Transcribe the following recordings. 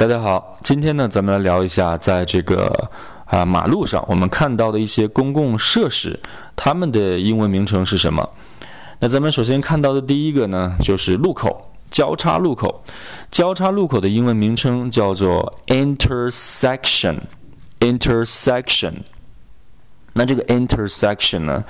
大家好，今天呢，咱们来聊一下，在这个啊马路上我们看到的一些公共设施，它们的英文名称是什么？那咱们首先看到的第一个呢，就是路口，交叉路口。交叉路口的英文名称叫做 intersection，intersection。那这个 intersection 呢，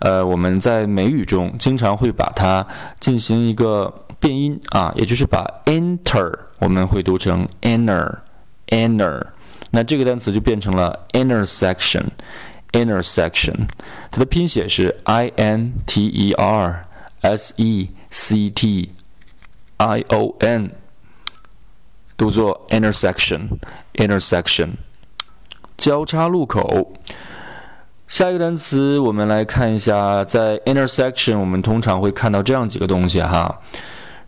呃，我们在美语中经常会把它进行一个变音啊，也就是把 enter 我们会读成 inner，inner，那这个单词就变成了 intersection，intersection，它的拼写是 i n t e r s e c t i o n，读作 intersection，intersection，交叉路口。下一个单词，我们来看一下，在 intersection，我们通常会看到这样几个东西哈。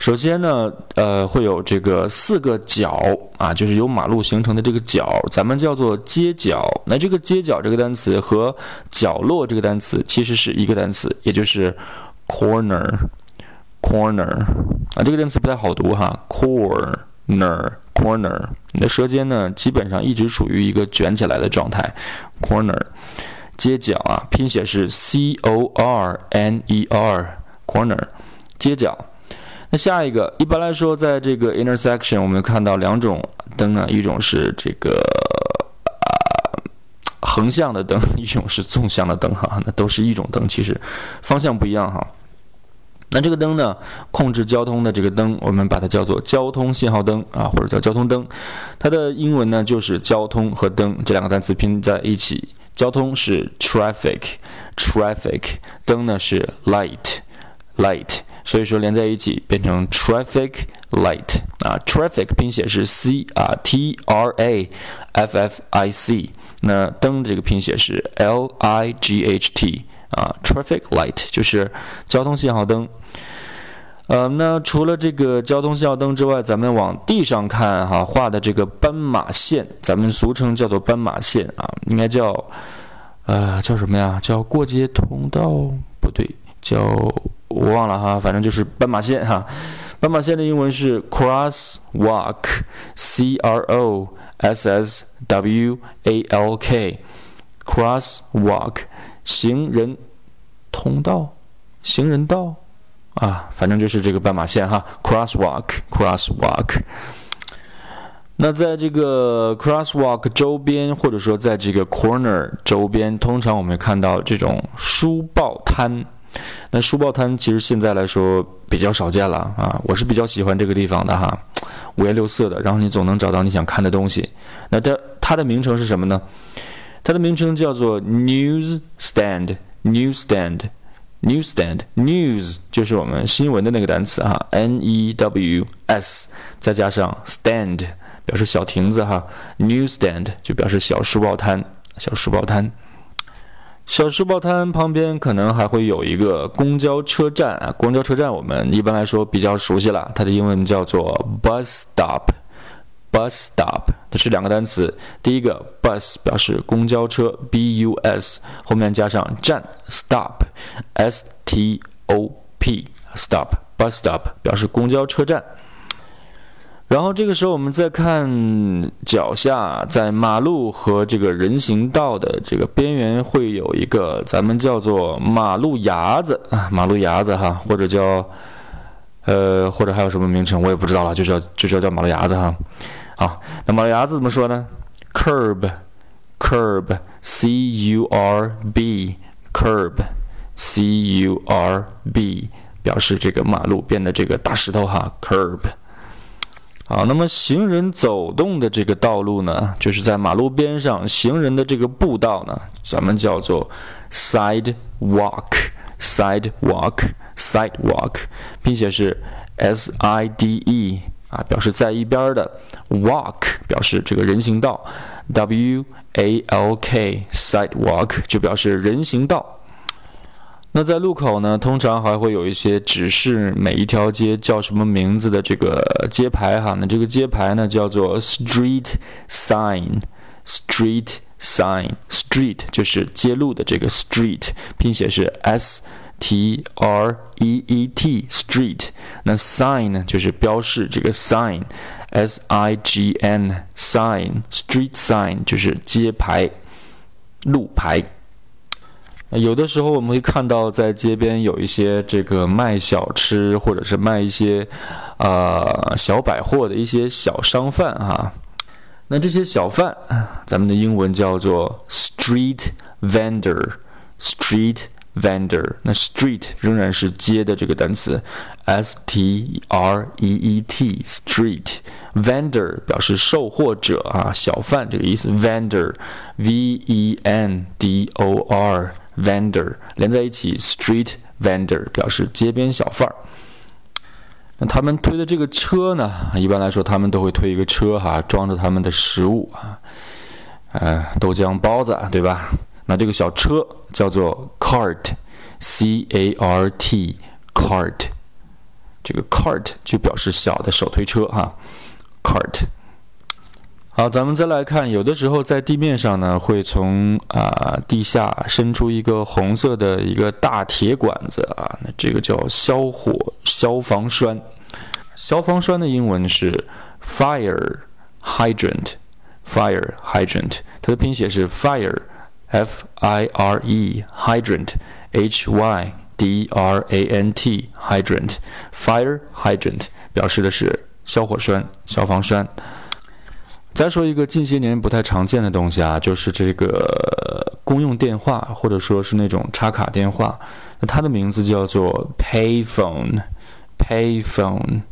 首先呢，呃，会有这个四个角啊，就是由马路形成的这个角，咱们叫做街角。那这个街角这个单词和角落这个单词其实是一个单词，也就是 corner，corner 啊，这个单词不太好读哈，corner，corner，你的舌尖呢，基本上一直处于一个卷起来的状态，corner。街角啊，拼写是 c o r n e r，corner，街角。那下一个，一般来说，在这个 intersection，我们看到两种灯啊，一种是这个啊横向的灯，一种是纵向的灯哈，那都是一种灯，其实方向不一样哈。那这个灯呢，控制交通的这个灯，我们把它叫做交通信号灯啊，或者叫交通灯。它的英文呢，就是交通和灯这两个单词拼在一起。交通是 traffic，traffic，灯呢是 light，light，所以说连在一起变成 traffic light 啊，traffic 拼写是 c 啊 t r a f f i c，那灯这个拼写是 l i g h t 啊，traffic light 就是交通信号灯。呃，那除了这个交通信号灯之外，咱们往地上看哈，画的这个斑马线，咱们俗称叫做斑马线啊，应该叫，呃，叫什么呀？叫过街通道？不对，叫我忘了哈，反正就是斑马线哈。斑马线的英文是 crosswalk，c r o s s w a l k，crosswalk，行人通道，行人道。啊，反正就是这个斑马线哈，crosswalk，crosswalk。那在这个 crosswalk 周边，或者说在这个 corner 周边，通常我们看到这种书报摊。那书报摊其实现在来说比较少见了啊，我是比较喜欢这个地方的哈，五颜六色的，然后你总能找到你想看的东西。那这它的名称是什么呢？它的名称叫做 news stand，news stand。Newsstand，news 就是我们新闻的那个单词哈，n e w s，再加上 stand 表示小亭子哈，newsstand 就表示小书报摊，小书报摊。小书报摊旁边可能还会有一个公交车站啊，公交车站我们一般来说比较熟悉了，它的英文叫做 bus stop。bus stop 它是两个单词，第一个 bus 表示公交车，b u s 后面加上站，stop，s t o p，stop bus stop 表示公交车站。然后这个时候我们再看脚下，在马路和这个人行道的这个边缘会有一个咱们叫做马路牙子啊，马路牙子哈，或者叫呃或者还有什么名称我也不知道了，就叫就叫叫马路牙子哈。好，那马路牙子怎么说呢？curb，curb，c u r b，curb，c u r b，表示这个马路边的这个大石头哈，curb。好，那么行人走动的这个道路呢，就是在马路边上行人的这个步道呢，咱们叫做 sidewalk，sidewalk，sidewalk，并且是 s i d e。啊，表示在一边的 walk 表示这个人行道，w a l k sidewalk 就表示人行道。那在路口呢，通常还会有一些指示每一条街叫什么名字的这个街牌哈。那这个街牌呢叫做 street sign，street sign，street 就是街路的这个 street，拼写是 s。T R E E T street，那 sign 呢就是标示这个 sign S I G N sign street sign 就是街牌、路牌。有的时候我们会看到在街边有一些这个卖小吃或者是卖一些呃小百货的一些小商贩哈。那这些小贩，咱们的英文叫做 street vendor，street vendor。那 street 仍然是街的这个单词，s t r e e t street vendor 表示售货者啊，小贩这个意思，vendor，v e n d o r vendor 连在一起，street vendor 表示街边小贩儿。那他们推的这个车呢？一般来说，他们都会推一个车哈，装着他们的食物啊，呃，豆浆、包子，对吧？那这个小车叫做 cart，c a r t，cart，这个 cart 就表示小的手推车哈，cart。好，咱们再来看，有的时候在地面上呢，会从啊地下伸出一个红色的一个大铁管子啊，那这个叫消火消防栓。消防栓的英文是 fire hydrant，fire hydrant，它的拼写是 fire，f i r e hydrant，h y d r a n t hydrant，fire hydrant 表示的是消火栓、消防栓。再说一个近些年不太常见的东西啊，就是这个公用电话，或者说是那种插卡电话。那它的名字叫做 payphone，payphone，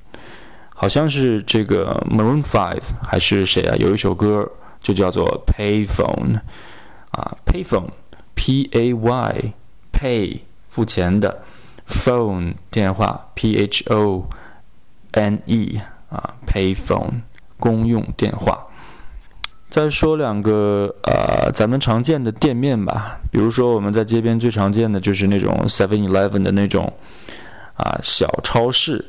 好像是这个 Maroon Five 还是谁啊？有一首歌就叫做 payphone，啊，payphone，p a y，pay 付钱的，phone 电话，p h o n e 啊，payphone 公用电话。再说两个呃，咱们常见的店面吧，比如说我们在街边最常见的就是那种 Seven Eleven 的那种啊小超市，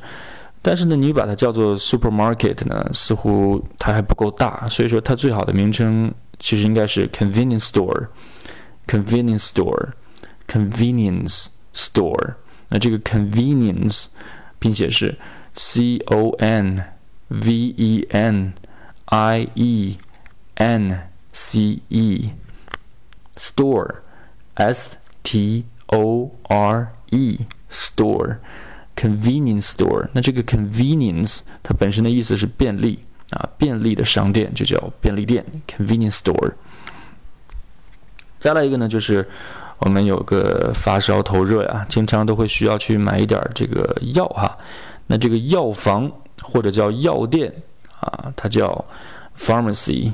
但是呢，你把它叫做 supermarket 呢，似乎它还不够大，所以说它最好的名称其实应该是 convenience store，convenience store，convenience store。那这个 convenience 拼写是 C O N V E N I E。N C E store S T O R E store convenience store。那这个 convenience 它本身的意思是便利啊，便利的商店就叫便利店 convenience store。再来一个呢，就是我们有个发烧头热呀，经常都会需要去买一点这个药哈。那这个药房或者叫药店啊，它叫 pharmacy。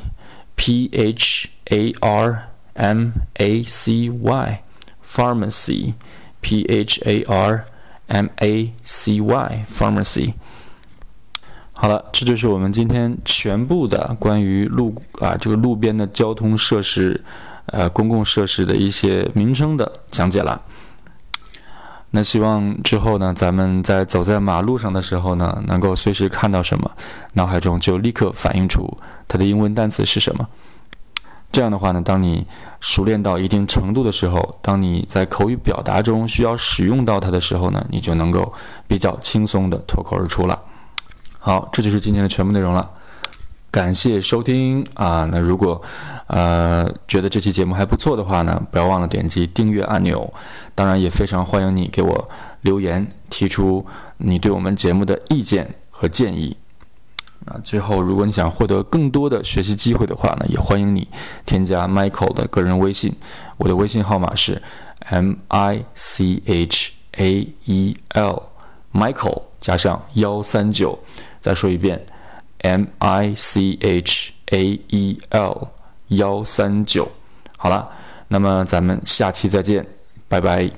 P H A R M A C Y pharmacy P H A R M A C Y pharmacy。好了，这就是我们今天全部的关于路啊这个路边的交通设施，呃公共设施的一些名称的讲解了。那希望之后呢，咱们在走在马路上的时候呢，能够随时看到什么，脑海中就立刻反映出它的英文单词是什么。这样的话呢，当你熟练到一定程度的时候，当你在口语表达中需要使用到它的时候呢，你就能够比较轻松的脱口而出了。好，这就是今天的全部内容了。感谢收听啊！那如果呃觉得这期节目还不错的话呢，不要忘了点击订阅按钮。当然，也非常欢迎你给我留言，提出你对我们节目的意见和建议。那最后，如果你想获得更多的学习机会的话呢，也欢迎你添加 Michael 的个人微信。我的微信号码是 M I C H A E L，Michael 加上幺三九。再说一遍。M I C H A E L 幺三九，好了，那么咱们下期再见，拜拜。